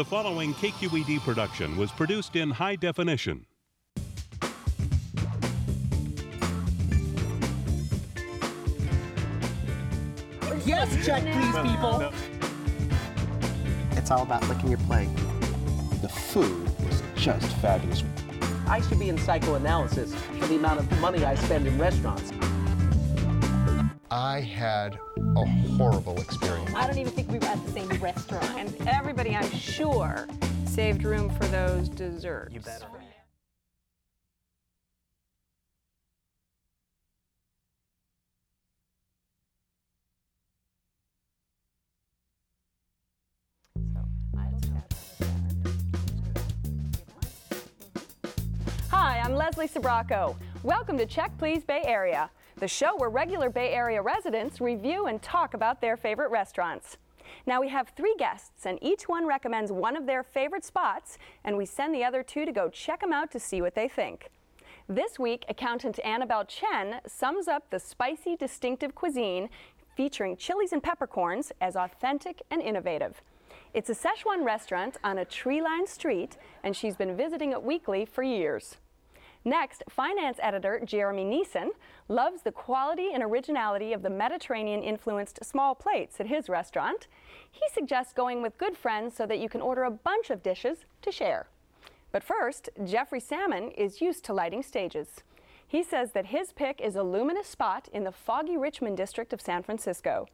The following KQED production was produced in high definition. Yes, check please, people. It's all about licking your plate. The food was just fabulous. I should be in psychoanalysis for the amount of money I spend in restaurants. I had a horrible experience. I don't even think we were at the same restaurant. And everybody, I'm sure, saved room for those desserts. You better. Hi, I'm Leslie Sbrocco. Welcome to Check Please Bay Area, the show where regular Bay Area residents review and talk about their favorite restaurants. Now we have three guests, and each one recommends one of their favorite spots, and we send the other two to go check them out to see what they think. This week, accountant Annabelle Chen sums up the spicy, distinctive cuisine featuring chilies and peppercorns as authentic and innovative. It's a Szechuan restaurant on a tree lined street, and she's been visiting it weekly for years. Next, finance editor Jeremy Neeson loves the quality and originality of the Mediterranean influenced small plates at his restaurant. He suggests going with good friends so that you can order a bunch of dishes to share. But first, Jeffrey Salmon is used to lighting stages. He says that his pick is a luminous spot in the foggy Richmond district of San Francisco.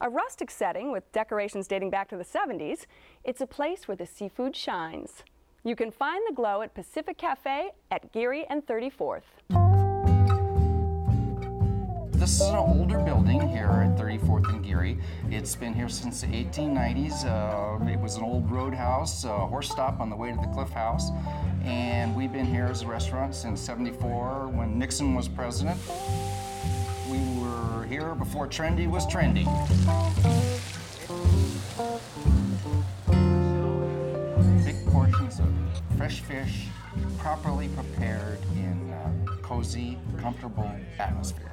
A rustic setting with decorations dating back to the 70s, it's a place where the seafood shines. You can find the glow at Pacific Cafe at Geary and 34th. This is an older building here at 34th and Geary. It's been here since the 1890s. Uh, it was an old roadhouse, a horse stop on the way to the Cliff House. And we've been here as a restaurant since 74 when Nixon was president. We were here before trendy was trendy. Big portions of fresh fish, properly prepared in a cozy, comfortable atmosphere.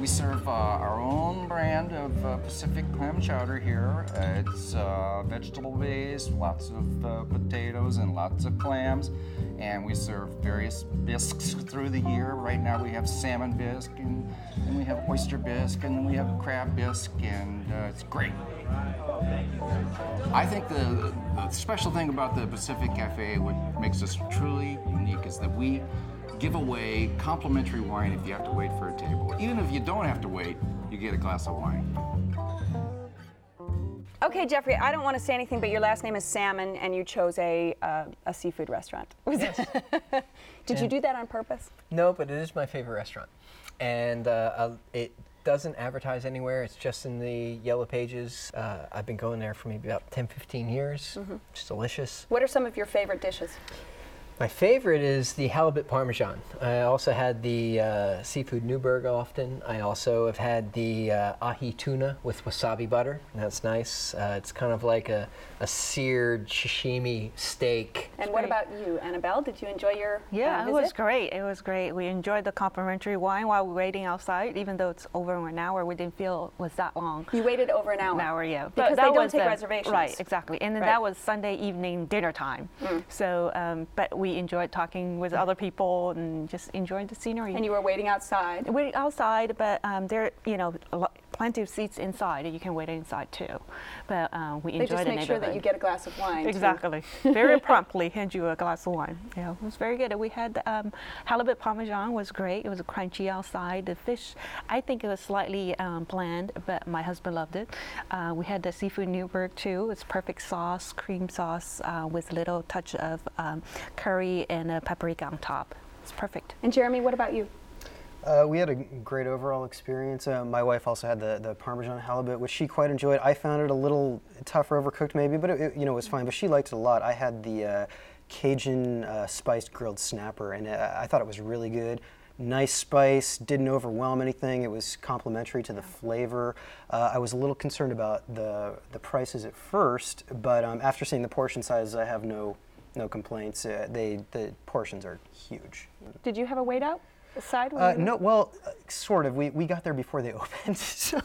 We serve uh, our own brand of uh, Pacific clam chowder here. Uh, it's uh, vegetable based, lots of uh, potatoes and lots of clams. And we serve various bisques through the year. Right now we have salmon bisque, and, and we have oyster bisque, and we have crab bisque, and uh, it's great. I think the, the special thing about the Pacific Cafe, what makes us truly unique, is that we give away complimentary wine if you have to wait for a table. Even if you don't have to wait, you get a glass of wine. Okay, Jeffrey, I don't want to say anything, but your last name is Salmon, and you chose a, uh, a seafood restaurant. Yes. Did you do that on purpose? No, but it is my favorite restaurant, and uh, it doesn't advertise anywhere. It's just in the yellow pages. Uh, I've been going there for maybe about 10, 15 years. It's delicious. What are some of your favorite dishes? My favorite is the halibut parmesan. I also had the uh, seafood Newburg often. I also have had the uh, ahi tuna with wasabi butter. That's nice. Uh, it's kind of like a, a seared sashimi steak. And what about you, Annabelle? Did you enjoy your Yeah, uh, it was great. It was great. We enjoyed the complimentary wine while we were waiting outside, even though it's over an hour. We didn't feel it was that long. You waited over an hour. An hour, yeah. Because that they don't take the- reservations. Right, exactly. And then Right. Mm. that was Sunday evening dinner time. So, um, but we enjoyed talking with other people and just enjoyed the scenery. And you were waiting outside. waiting outside, but um, there, you know, plenty of seats inside, and you can wait inside too. But um, we They enjoyed just the make sure that you get a glass of wine. Exactly. Very promptly hand you a glass of wine. Yeah, it was very good. We had um, halibut parmesan was great. It was crunchy outside. The fish, I think it was slightly um, bland, but my husband loved it. Uh, we had the seafood Newburg too. It's perfect sauce, cream sauce uh, with a little touch of um, curry and a paprika on top. It's perfect. And Jeremy, what about you? Uh, we had a great overall experience. Uh, my wife also had the, the Parmesan halibut, which she quite enjoyed. I found it a little tougher overcooked, maybe, but it, it, you know it was fine. But she liked it a lot. I had the uh, Cajun uh, spiced grilled snapper, and uh, I thought it was really good. Nice spice, didn't overwhelm anything. It was complementary to the flavor. Uh, I was a little concerned about the the prices at first, but um, after seeing the portion sizes, I have no no complaints. They the portions are huge. Did you have a wait out aside? when Uh, no, well, uh, sort of. We, we got there before they opened, so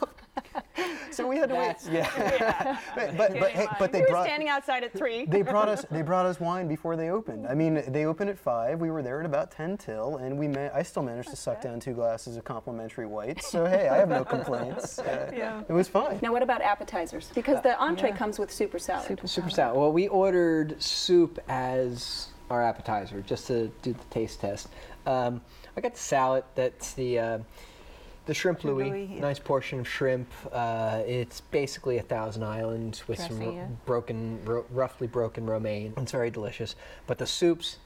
so we had to wait. That's- Yeah. but but but, hey, but they we were brought standing outside at three. they brought us they brought us wine before they opened. I mean, they opened at five. We were there at about ten till, and we ma- I still managed to suck down two glasses of complimentary whites. So hey, I have no complaints. Uh, Yeah. It was fine. now, what about appetizers? Because the entree yeah. comes with super salad. Super Super salad. Well, we ordered soup as our appetizer just to do the taste test. Um, I got the salad. That's the uh, the shrimp Shrimp Louis. Louis, yeah. Nice portion of shrimp. Uh, it's basically a thousand islands with some Dressing, ro- yeah. broken, ro- roughly broken romaine. It's very delicious. But the soups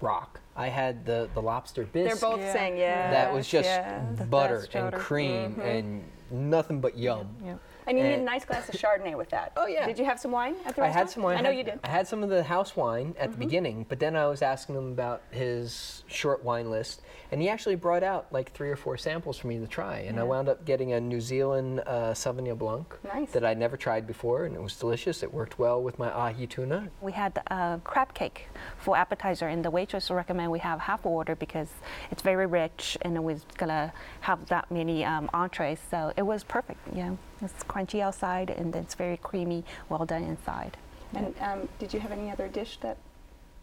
rock. I had the the lobster bisque. They're both Yeah. saying yeah. that was just yeah, butter best and chowder. cream and nothing but yum. Yeah. And you need a nice glass of Chardonnay with that. Oh, yeah. Did you have some wine at the restaurant? I had some wine. I know you did. I had some of the house wine at Mm-hmm. the beginning, but then I was asking him about his short wine list, and he actually brought out like three or four samples for me to try, and I wound up getting a New Zealand uh, Sauvignon Blanc Nice. that I'd never tried before, and it was delicious. It worked well with my ahi tuna. We had uh, crab cake for appetizer, and the waitress recommend we have half a order because it's very rich, and we're gonna have that many um, entrees, so it was perfect. Yeah, it's crunchy outside, and it's very creamy, well done inside. And um, did you have any other dish that?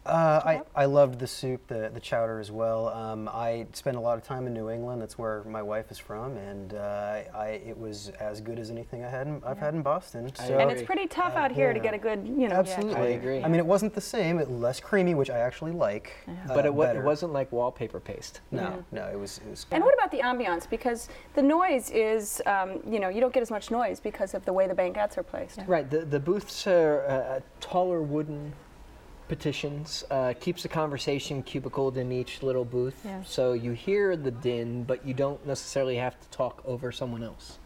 Uh, I, I loved the soup, the, the chowder as well. Um, I spent a lot of time in New England. That's where my wife is from, and uh, I, it was as good as anything I had in, I've had in Boston. So And it's pretty tough Uh, out here to get a good, you know. absolutely, I agree. I mean, it wasn't the same. It less creamy, which I actually like. but uh, it, wa- it wasn't like wallpaper paste. No, no, it was. It was And what about the ambiance? Because the noise is, um, you know, you don't get as much noise because of the way the banquettes are placed. Right. The the booths are uh, taller wooden petitions. Uh, keeps the conversation cubicled in each little booth, Yeah. so you hear the din, but you don't necessarily have to talk over someone else.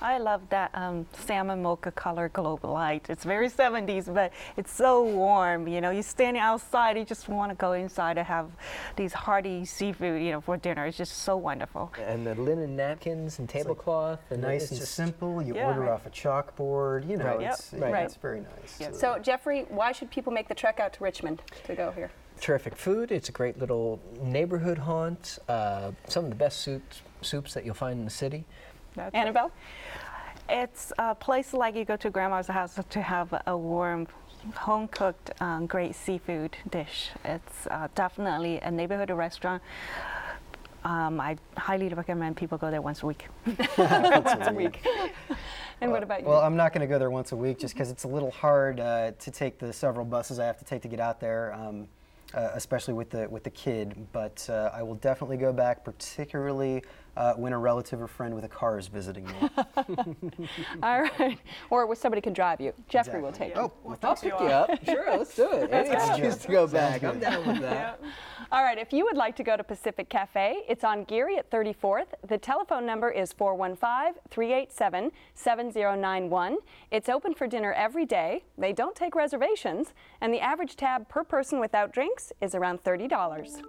I love that um, salmon mocha color globe light. It's very 70s, but it's so warm. You know, you're standing outside, you just want to go inside and have these hearty seafood, you know, for dinner. It's just so wonderful. And the linen napkins and tablecloth, and nice it's and just simple. You Yeah. order Right. off a chalkboard. You know, Right. Yep. it's, Right. it's very nice. Yep. So, Jeffrey, why should people make the trek out to Richmond to go here? terrific food. It's a great little neighborhood haunt. Uh, some of the best soups, soups that you'll find in the city. That's Annabelle? It's a place like you go to grandma's house to have a warm, home cooked, um, great seafood dish. It's uh, definitely a neighborhood restaurant. Um, I highly recommend people go there once a week. Once a week. and what about you? Well, I'm not going to go there once a week just because it's a little hard uh, to take the several buses I have to take to get out there, um, uh, especially with the with the kid. But uh, I will definitely go back, particularly uh, when a relative or friend with a car is visiting me. All right. Or where somebody can drive you. Jeffrey will Exactly. take you. Oh, I'll pick you up. Sure, let's do it. Any excuse to go back. I'm down with that. All right, if you would like to go to Pacific Cafe, it's on Geary at 34th. The telephone number is 415 387 7091. It's open for dinner every day. They don't take reservations, and the average tab per person without drinks is around $30.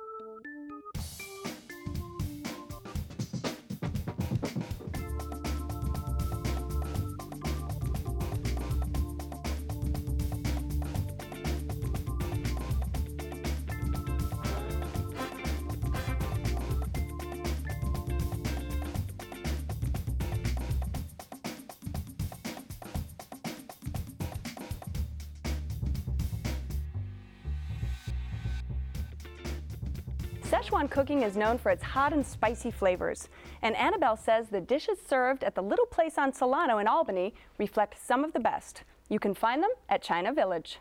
Szechuan cooking is known for its hot and spicy flavors, and Annabelle says the dishes served at the little place on Solano in Albany reflect some of the best. You can find them at China Village.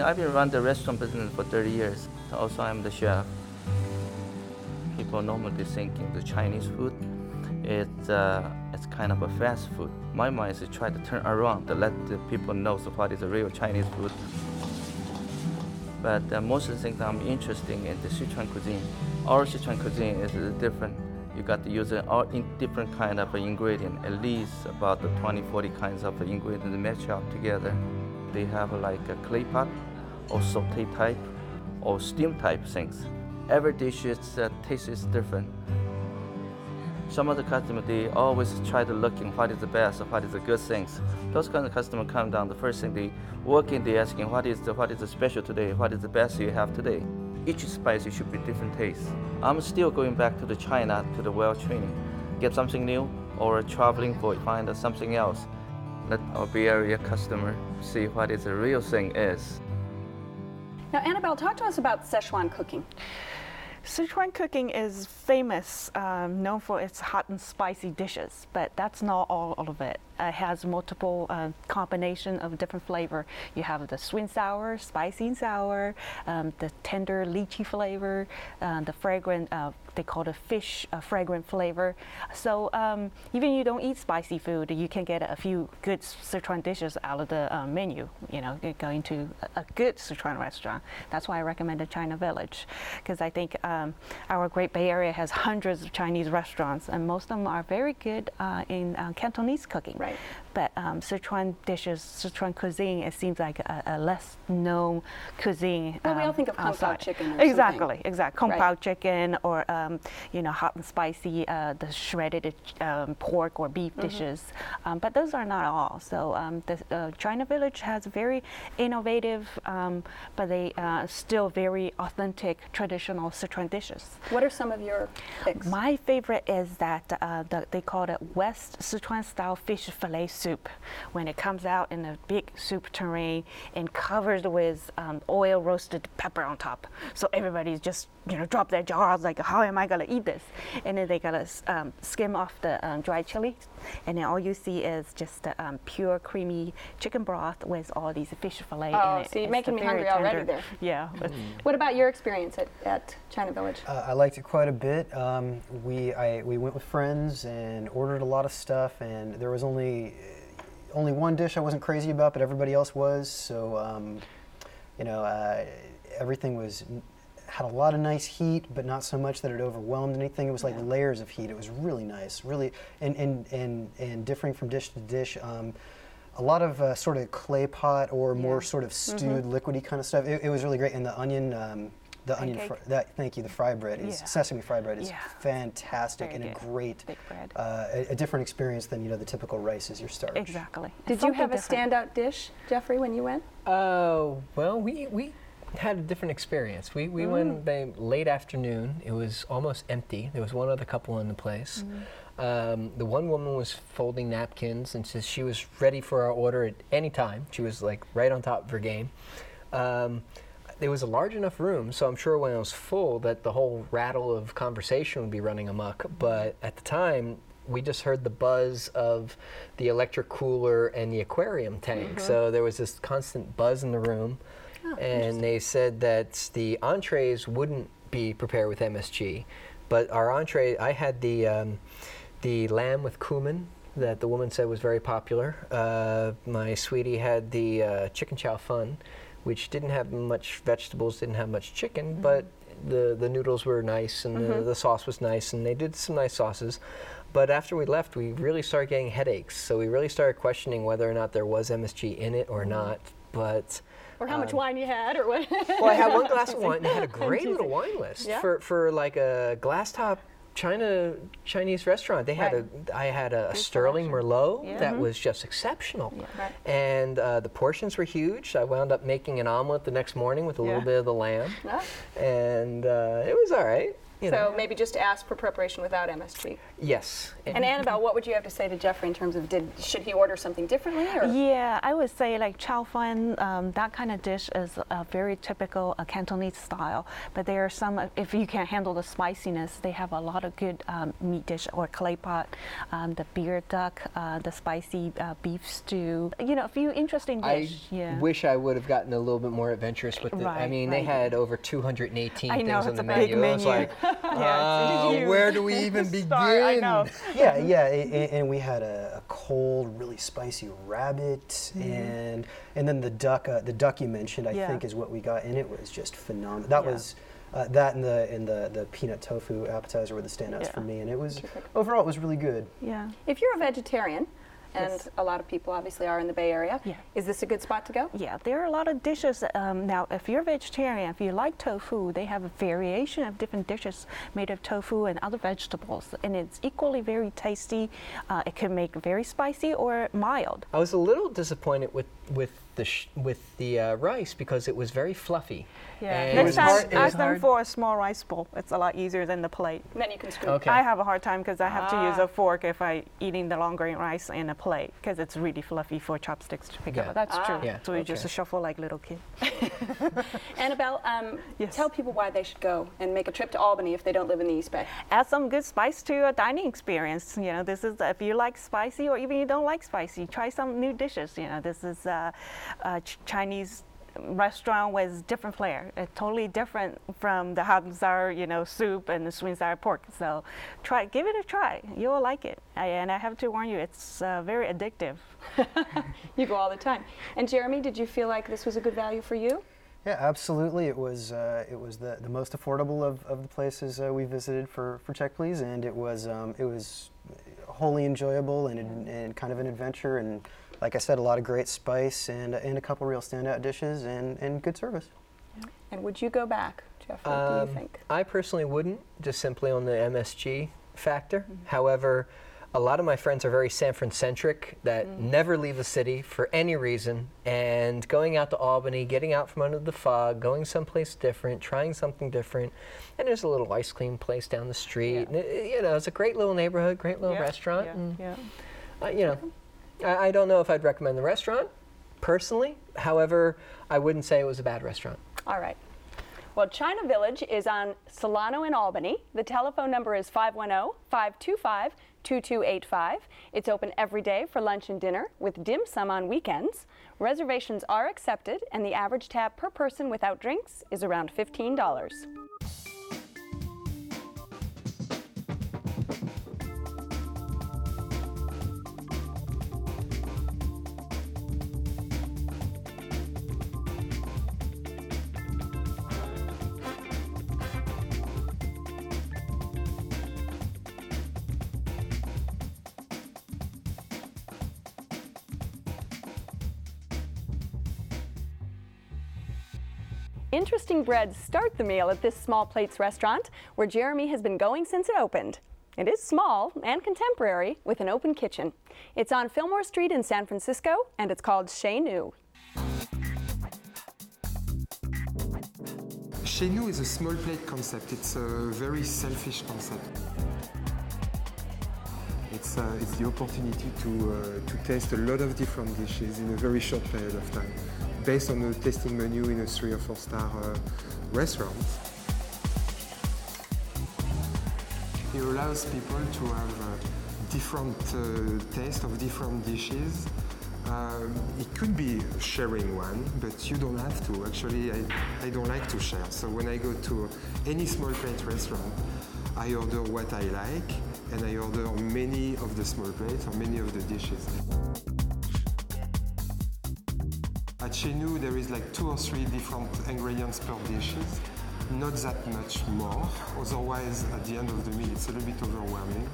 I've been running the restaurant business for 30 years. Also, I'm the chef. People normally thinking the Chinese food, it's, uh, it's kind of a fast food. My mind is to try to turn around to let the people know what is a real Chinese food. But uh, most of the things I'm interested in the Sichuan cuisine. Our Sichuan cuisine is different. You got to use all different kind of ingredient, at least about the 20, 40 kinds of ingredients match up together. They have like a clay pot or saute type or steam type things. Every dish is, uh, taste is different. Some of the customers, they always try to look in what is the best, or what is the good things. Those kind of customers come down, the first thing they walk in, they asking what is the, what is the special today, what is the best you have today. each spice should be different taste. I'm still going back to the China to the well training, get something new, or a traveling for find something else. Let our Bay Area customer see what is the real thing is. Now, Annabelle, talk to us about Szechuan cooking. Sichuan cooking is famous, um, known for its hot and spicy dishes, but that's not all of it. It has multiple uh, combination of different flavor. You have the sweet and sour, spicy and sour, um, the tender lychee flavor, uh, the fragrant, uh, they call it fish uh, fragrant flavor. So um, even you don't eat spicy food, you can get a few good Sichuan dishes out of the uh, menu. You know, going to a, good Sichuan restaurant. That's why I recommend recommended China Village, because I think um, our Great Bay Area has hundreds of Chinese restaurants, and most of them are very good uh, in uh, Cantonese cooking. Right. Right. But um, Sichuan dishes, Sichuan cuisine, it seems like a, a less known cuisine. Well, we all um, think of kung pao chicken Exactly, exactly. Kung Right. pao chicken or um, you know hot and spicy, uh, the shredded um, pork or beef Mm-hmm. dishes. Um, but those are not all. So um, the uh, China Village has very innovative, um, but they uh, still very authentic traditional Sichuan dishes. What are some of your picks? My favorite is that uh, the, they call it West Sichuan style fish fillet soup. When it comes out in a big soup tureen and covered with um, oil roasted pepper on top, so everybody's just you know drop their jaws like how am I gonna eat this? And then they gotta um, skim off the um, dry chili, and then all you see is just the um, pure creamy chicken broth with all these fish fillet Oh, in it. see, you're It's making me very hungry already there. Yeah. but- What about your experience at, at China Village? Uh, I liked it quite a bit. Um, we I, we went with friends and ordered a lot of stuff, and there was only only one dish I wasn't crazy about, but everybody else was. So um, you know, uh, everything was had a lot of nice heat, but not so much that it overwhelmed anything. It was like layers of heat. It was really nice, really, and and and, and differing from dish to dish. Um, a lot of uh, sort of clay pot or more sort of stewed, liquidy kind of stuff. It, it was really great, and the onion, um, the onion, fr- that thank you, the fry bread is Yeah. sesame fry bread is Yeah. fantastic Very and a great, bread. uh, a, a different experience than you know the typical rice is your starch. Exactly. Did It's you something have a standout dish, Jeffrey, when you went? Oh, well, we, we had a different experience. We, we went by late afternoon. It was almost empty. There was one other couple in the place. Um, the one woman was folding napkins and says she was ready for our order at any time. She was like right on top of her game. Um, there was a large enough room, so I'm sure when it was full that the whole rattle of conversation would be running amok. But at the time, we just heard the buzz of the electric cooler and the aquarium tank. So there was this constant buzz in the room. and they said that the entrees wouldn't be prepared with MSG. But our entree, I had the, um, the lamb with cumin that the woman said was very popular. Uh, my sweetie had the uh, chicken chow fun, which didn't have much vegetables, didn't have much chicken, mm-hmm. but the, the noodles were nice and the, mm-hmm. the sauce was nice, and they did some nice sauces. But after we left, we really started getting headaches. So we really started questioning whether or not there was MSG in it or mm-hmm. not. But Or how much um, wine you had, or what? well, I had one glass of wine. And they had a great little wine list Yeah? for, for like a glass top China Chinese restaurant. They had a I had a Sterling Merlot that was just exceptional, Right. and uh, the portions were huge. I wound up making an omelet the next morning with a little bit of the lamb, and uh, it was all right. You So know. maybe just ask for preparation without MSG. Yes. And Annabelle, what would you have to say to Jeffrey in terms of did should he order something differently? Or? Yeah, I would say like chow fan, um, that kind of dish is a very typical uh, Cantonese style. But there are some, uh, if you can't handle the spiciness, they have a lot of good um, meat dish or clay pot, um, the beer duck, uh, the spicy uh, beef stew. You know, a few interesting dishes. I yeah. wish I would have gotten a little bit more adventurous with it. I Right, mean, they had over 218 I things know, on it's the a big menu. I was menu. like, Yeah, uh, where do we even begin? I know. yeah, yeah, and, and we had a, a cold, really spicy rabbit, and and then the duck, uh, the duck you mentioned, I Mm-hmm. Yeah. think is what we got, and it was just phenomenal. That Yeah. was. Uh, that and the and the, the peanut tofu appetizer were the standouts Yeah. for me, and it was overall it was really good. yeah. If you're a vegetarian, and Yes. a lot of people obviously are in the Bay Area, Yeah. is this a good spot to go? Yeah, there are a lot of dishes. Um, now, if you're vegetarian, if you like tofu, they have a variation of different dishes made of tofu and other vegetables, and it's equally very tasty. Uh, it can make very spicy or mild. I was a little disappointed with with the sh- with the uh, rice because it was very fluffy. Yeah. And it Next was time, hard- it was ask them hard- for a small rice bowl. It's a lot easier than the plate. Then you can scoop. Okay. I have a hard time because I have to use Ah. a fork if I eating the long grain rice in a plate because it's really fluffy for chopsticks to pick Yeah. up. That's Ah. true. Yeah, So you just shuffle like little kids. Annabelle, um, Yes. tell people why they should go and make a trip to Albany if they don't live in the East Bay. Add some good spice to your dining experience. You know, this is if you like spicy or even you don't like spicy, try some new dishes. You know, this is a, a ch- Chinese restaurant with different flair. It's totally different from the Hamzar, you know, soup and the sweet and sour pork. So, try, give it a try. You will like it. I, and I have to warn you, it's uh, very addictive. You go all the time. And Jeremy, did you feel like this was a good value for you? Yeah, absolutely. It was uh, it was the, the most affordable of, of the places uh, we visited for, for Check Please, and it was um, it was wholly enjoyable and, and kind of an adventure. And like I said, a lot of great spice and and a couple real standout dishes and, and good service. And would you go back, Jeff? What do Um, you think? I personally wouldn't, just simply on the MSG factor. However, a lot of my friends are very San Fran-centric that never leave the city for any reason, and going out to Albany, getting out from under the fog, going someplace different, trying something different. And there's a little ice cream place down the street. and it- you know, it's a great little neighborhood, great little Yeah. restaurant. Yeah, and, yeah. uh, you know, I, I don't know if I'd recommend the restaurant personally. However, I wouldn't say it was a bad restaurant. All right. Well, China Village is on Solano in Albany. The telephone number is 510 525 2285. It's open every day for lunch and dinner with dim sum on weekends. Reservations are accepted, and the average tab per person without drinks is around $15. Interesting breads start the meal at this Small Plates restaurant, where Jeremy has been going since it opened. It is small and contemporary with an open kitchen. It's on Fillmore Street in San Francisco, and it's called Chez Nous. Chez nous is a small plate concept. It's a very selfish concept. It's, uh, it's the opportunity to, uh, to taste a lot of different dishes in a very short period of time, based on a tasting menu in a three or four star uh, restaurant. It allows people to have uh, different uh, taste of different dishes. Um, it could be sharing one, but you don't have to. Actually, I, I don't like to share. So when I go to any small plate restaurant, I order what I like, and I order many of the small plates or many of the dishes. Chez Nous, there is like two or three different ingredients per dishes, not that much more. Otherwise, at the end of the meal, it's a little bit overwhelming.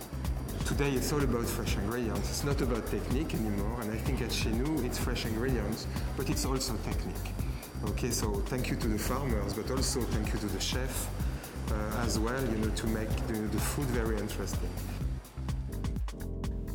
Today, it's all about fresh ingredients. It's not about technique anymore, and I think at Chez Nous, it's fresh ingredients, but it's also technique. Okay, so thank you to the farmers, but also thank you to the chef uh, as well, you know, to make the, the food very interesting.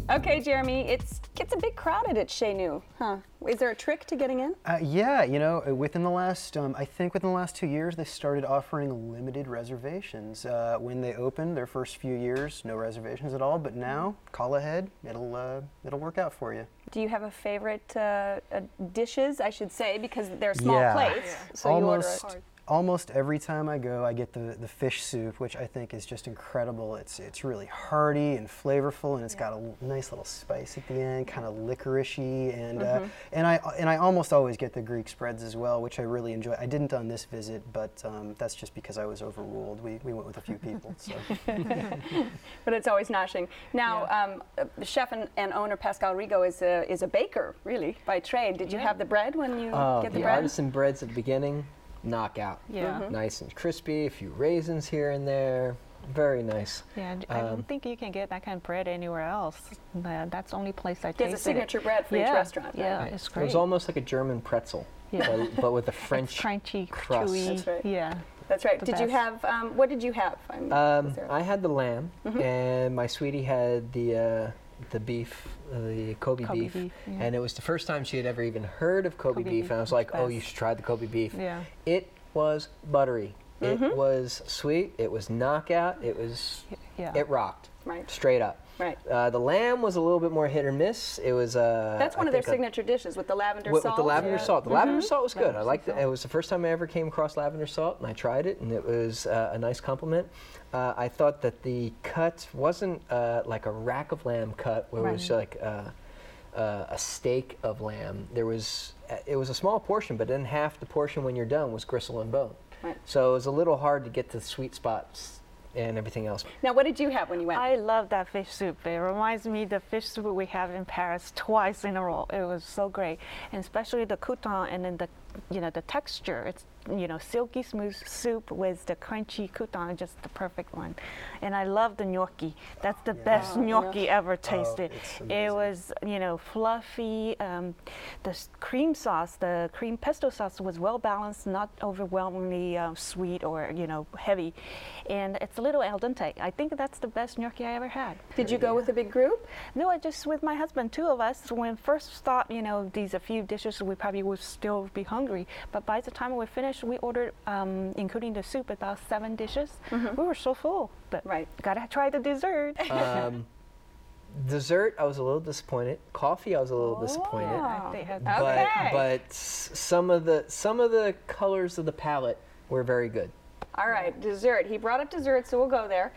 Okay, Jeremy, it's gets a bit crowded at Chez Nous, huh? Is there a trick to getting in? Uh, yeah, you know, uh, within the last, um, I think within the last two years, they started offering limited reservations. Uh, when they opened their first few years, no reservations at all. But now, call ahead; it'll uh, it'll work out for you. Do you have a favorite uh, uh, dishes, I should say, because they're small Yeah. plates, so almost, you order it. Almost every time I go, I get the, the fish soup, which I think is just incredible. It's it's really hearty and flavorful, and it's got a nice little spice at the end, kind of licoricey, and uh, and I and I almost always get the Greek spreads as well, which I really enjoy. I didn't on this visit, but um, that's just because I was overruled. We, we went with a few people, so. But it's always noshing. Now, um, uh, the chef and, and owner Pascal Rigo is a, is a baker, really, by trade. Did you Yeah. have the bread when you Oh, get the, the bread? artisan breads at the beginning, knockout. Yeah. Mm-hmm. Nice and crispy, a few raisins here and there. Very nice. Yeah, I Um, don't think you can get that kind of bread anywhere else. Uh, that's the only place I He has tasted a signature it. bread for each restaurant. Yeah, Right. it's It great. was almost like a German pretzel, Yeah. but, but with a It's French. crunchy, crust. chewy. That's right. Yeah. That's right. the Did you have, um, what did you have? I'm- Um, I had the lamb, Mm-hmm. and my sweetie had the uh, the beef, uh, the Kobe, Kobe beef, beef, yeah. and it was the first time she had ever even heard of Kobe, Kobe beef, beef and I was like, "Oh, you should try the Kobe beef." Yeah. It was buttery. Mm-hmm. It was sweet. It was knockout. It was. Yeah. It rocked. Right. Straight up. Right. Uh, the lamb was a little bit more hit or miss. It was. Uh, That's one I of their signature dishes with the lavender with, salt. with the lavender yeah. salt. The lavender salt was good. I liked it. It was the first time I ever came across lavender salt, and I tried it, and it was uh, a nice compliment. Uh, I thought that the cut wasn't uh, like a rack of lamb cut, where it was like uh, uh, a steak of lamb. There was uh, it was a small portion, but then half the portion when you're done was gristle and bone. Right. So it was a little hard to get to the sweet spots and everything else. Now, what did you have when you went? I love that fish soup. It reminds me the fish soup we have in Paris twice in a row. It was so great, and especially the crouton and then the, you know, the texture. It's you know silky smooth soup with the crunchy crouton, just the perfect one. And I love the gnocchi. That's the best Oh, gnocchi ever tasted. it's it was you know fluffy. Um, the cream sauce, the cream pesto sauce was well balanced, not overwhelmingly uh, sweet or you know heavy, and it's a little al dente. I think that's the best gnocchi I ever had. did you go with a big group? No, I just with my husband, two of us. When first thought, you know, these a few dishes, we probably would still be hungry. But by the time we finished, we ordered, um, including the soup, about seven dishes. We were so full, but Right. gotta try the dessert. Um, dessert, I was a little disappointed. Coffee, I was a little disappointed. I think had- but Okay. but some of the some of the colors of the palette were very good. All right, dessert. He brought up dessert, so we'll go there.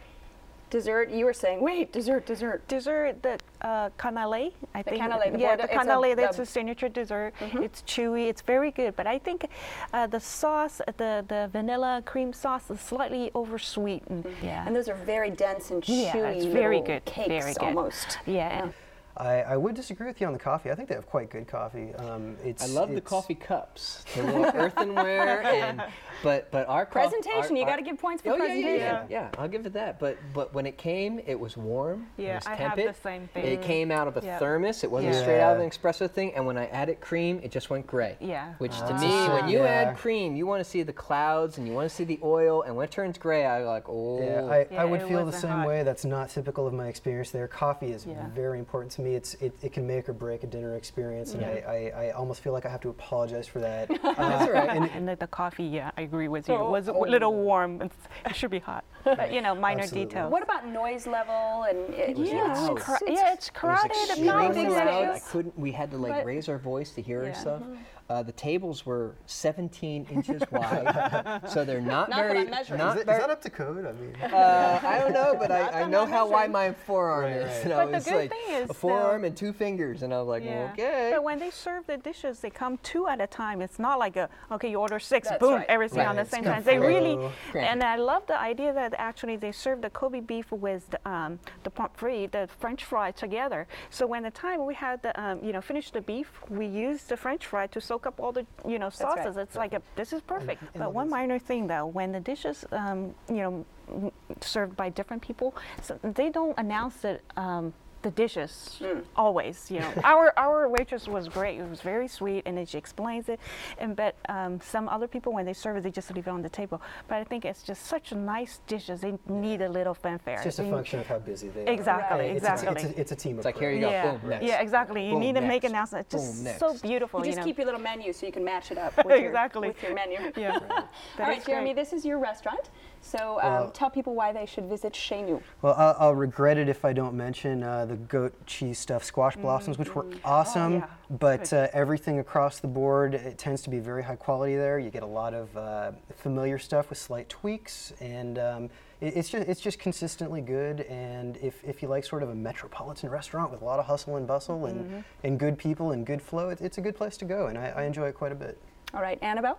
Dessert. You were saying, wait, dessert, dessert. dessert, the uh, canale. I The think. canale, the yeah, Bordeaux- the it's a- canale. That's the- a signature dessert. It's chewy. It's very good. But I think uh, the sauce, the the vanilla cream sauce, is slightly oversweetened. Yeah. And those are very dense and chewy. Yeah, it's very good, Cakes very good. almost. yeah. I, I would disagree with you on the coffee. I think they have quite good coffee. Um, it's, I love the coffee cups, the little earthenware, and but but our Presentation, our- you gotta give points for oh, yeah, yeah, presentation. Yeah, yeah, I'll give it that. But but when it came, it was warm. Yeah, it was I have the same thing. It came out of a Yeah. thermos. It wasn't Yeah. straight out of an espresso thing. And when I added cream, it just went gray. Yeah. Which to me, a when you Yeah. add cream, you want to see the clouds and you want to see the oil. And when it turns gray, I like oh. Yeah, I, Yeah, I would feel the same hot. way. That's not typical of my experience there. Coffee is Yeah. very important to me. It's it, it can make or break a dinner experience, and Yeah. I, I, I almost feel like I have to apologize for that. That's Uh, all right. and And the, the coffee, yeah, I agree with you. Oh, it was a oh. little warm. It's, it should be hot. But, you know, minor Absolutely. details. What about noise level and uh, it, yeah, loud. it's, cra- yeah, it's It was crowded. extremely not big big loud. I couldn't. We had to like But- raise our voice to hear and Yeah. stuff. Mm-hmm. Uh, the tables were 17 inches wide, so they're not, Not very. I'm. Not is, it, is very that up to code? I mean, uh, I don't know, but I, I know how wide my forearm Right, is. right. And I But the was good like thing is, a forearm though- and two fingers, and I was like, Yeah. okay. But when they serve the dishes, they come two at a time. It's not like a okay, you order six, That's boom, right. everything Right, on the it's same time. They really, flow. Great. and I love the idea that actually they serve the Kobe beef with the, um, the pommes frites, the French fry together. So when the time we had the, um, you know, finished the beef, we used the French fry to soak up all the, you know, right. sauces. It's like a, this is perfect. and but one minor thing though, when the dishes, um, you know, served by different people, so they don't announce it. Um, the dishes always you know our our waitress was great it was very sweet and then she explains it and but um, some other people when they serve it they just leave it on the table but i think it's just such nice dishes they need a little fanfare it's just a They- function of how busy they are. Exactly, Right. It's a- exactly. It's a, it's a team It's like here you approach. go, yeah boom, next. yeah exactly you Boom, need to make next. announcements it's Boom, just so beautiful you you, just know keep your little menu so you can match it up with, Exactly. your, with your menu. yeah All right, it's Jeremy, great. this is your restaurant. So um, Well- tell people why they should visit Chez Nous. Well, I'll, I'll regret it if I don't mention uh, the goat cheese stuffed squash blossoms, which were awesome. yeah. But uh, everything across the board, it tends to be very high quality there. You get a lot of uh, familiar stuff with slight tweaks, and um, it, it's just it's just consistently good. And if, if you like sort of a metropolitan restaurant with a lot of hustle and bustle and, and good people and good flow, it, it's a good place to go, and I, I enjoy it quite a bit. All right, Annabelle?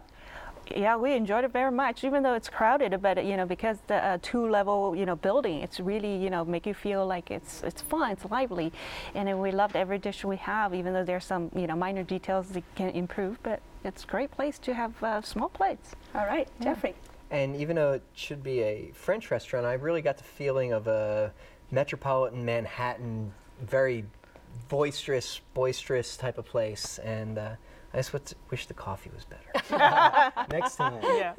Yeah, we enjoyed it very much, even though it's crowded. But you know, because the uh, two-level, you know, building, it's really, you know, make you feel like it's it's fun, it's lively, and then we loved every dish we have, even though there's some, you know, minor details that can improve. But it's a great place to have uh, small plates. All right, Jeffrey. And even though it should be a French restaurant, I really got the feeling of a metropolitan Manhattan, very boisterous, boisterous type of place. And uh, I just would wish the coffee was better. Next time. Yeah,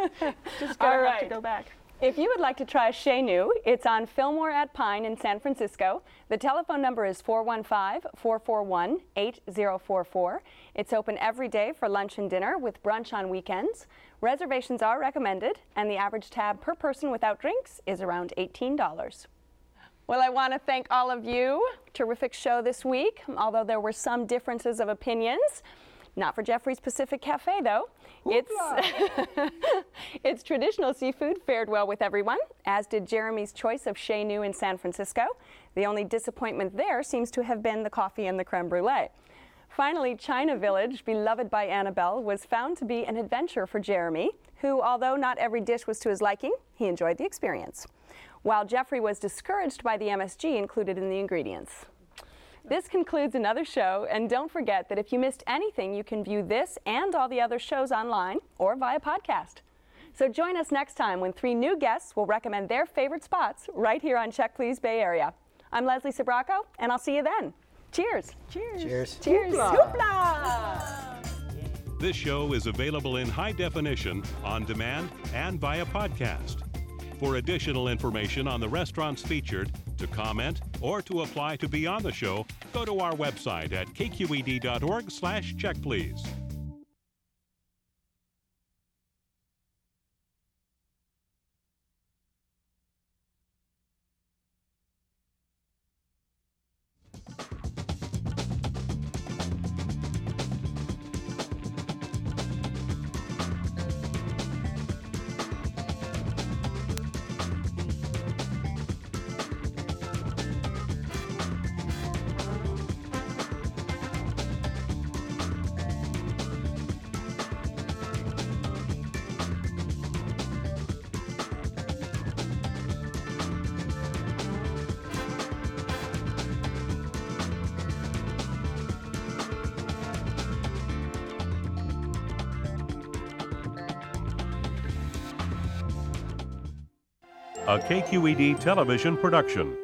just All gonna have to go back. If you would like to try Chez Nous, it's on Fillmore at Pine in San Francisco. The telephone number is 415 441 8044. It's open every day for lunch and dinner with brunch on weekends. Reservations are recommended, and the average tab per person without drinks is around $18. Well, I want to thank all of you. Terrific show this week, although there were some differences of opinions. Not for Jeffrey's Pacific Cafe, though. It's, its traditional seafood fared well with everyone, as did Jeremy's choice of Chez Nous in San Francisco. The only disappointment there seems to have been the coffee and the creme brulee. Finally, China Village, beloved by Annabelle, was found to be an adventure for Jeremy, who, although not every dish was to his liking, he enjoyed the experience. While Jeffrey was discouraged by the MSG included in the ingredients. This concludes another show, and don't forget that if you missed anything, you can view this and all the other shows online or via podcast. So join us next time when three new guests will recommend their favorite spots right here on Check Please Bay Area. I'm Leslie Sbrocco, and I'll see you then. Cheers. Cheers. Cheers. Cheers. Hoopla. This show is available in high definition, on demand, and via podcast. For additional information on the restaurants featured, to comment, or to apply to be on the show, go to our website at kqed.org slash checkplease. A KQED television production.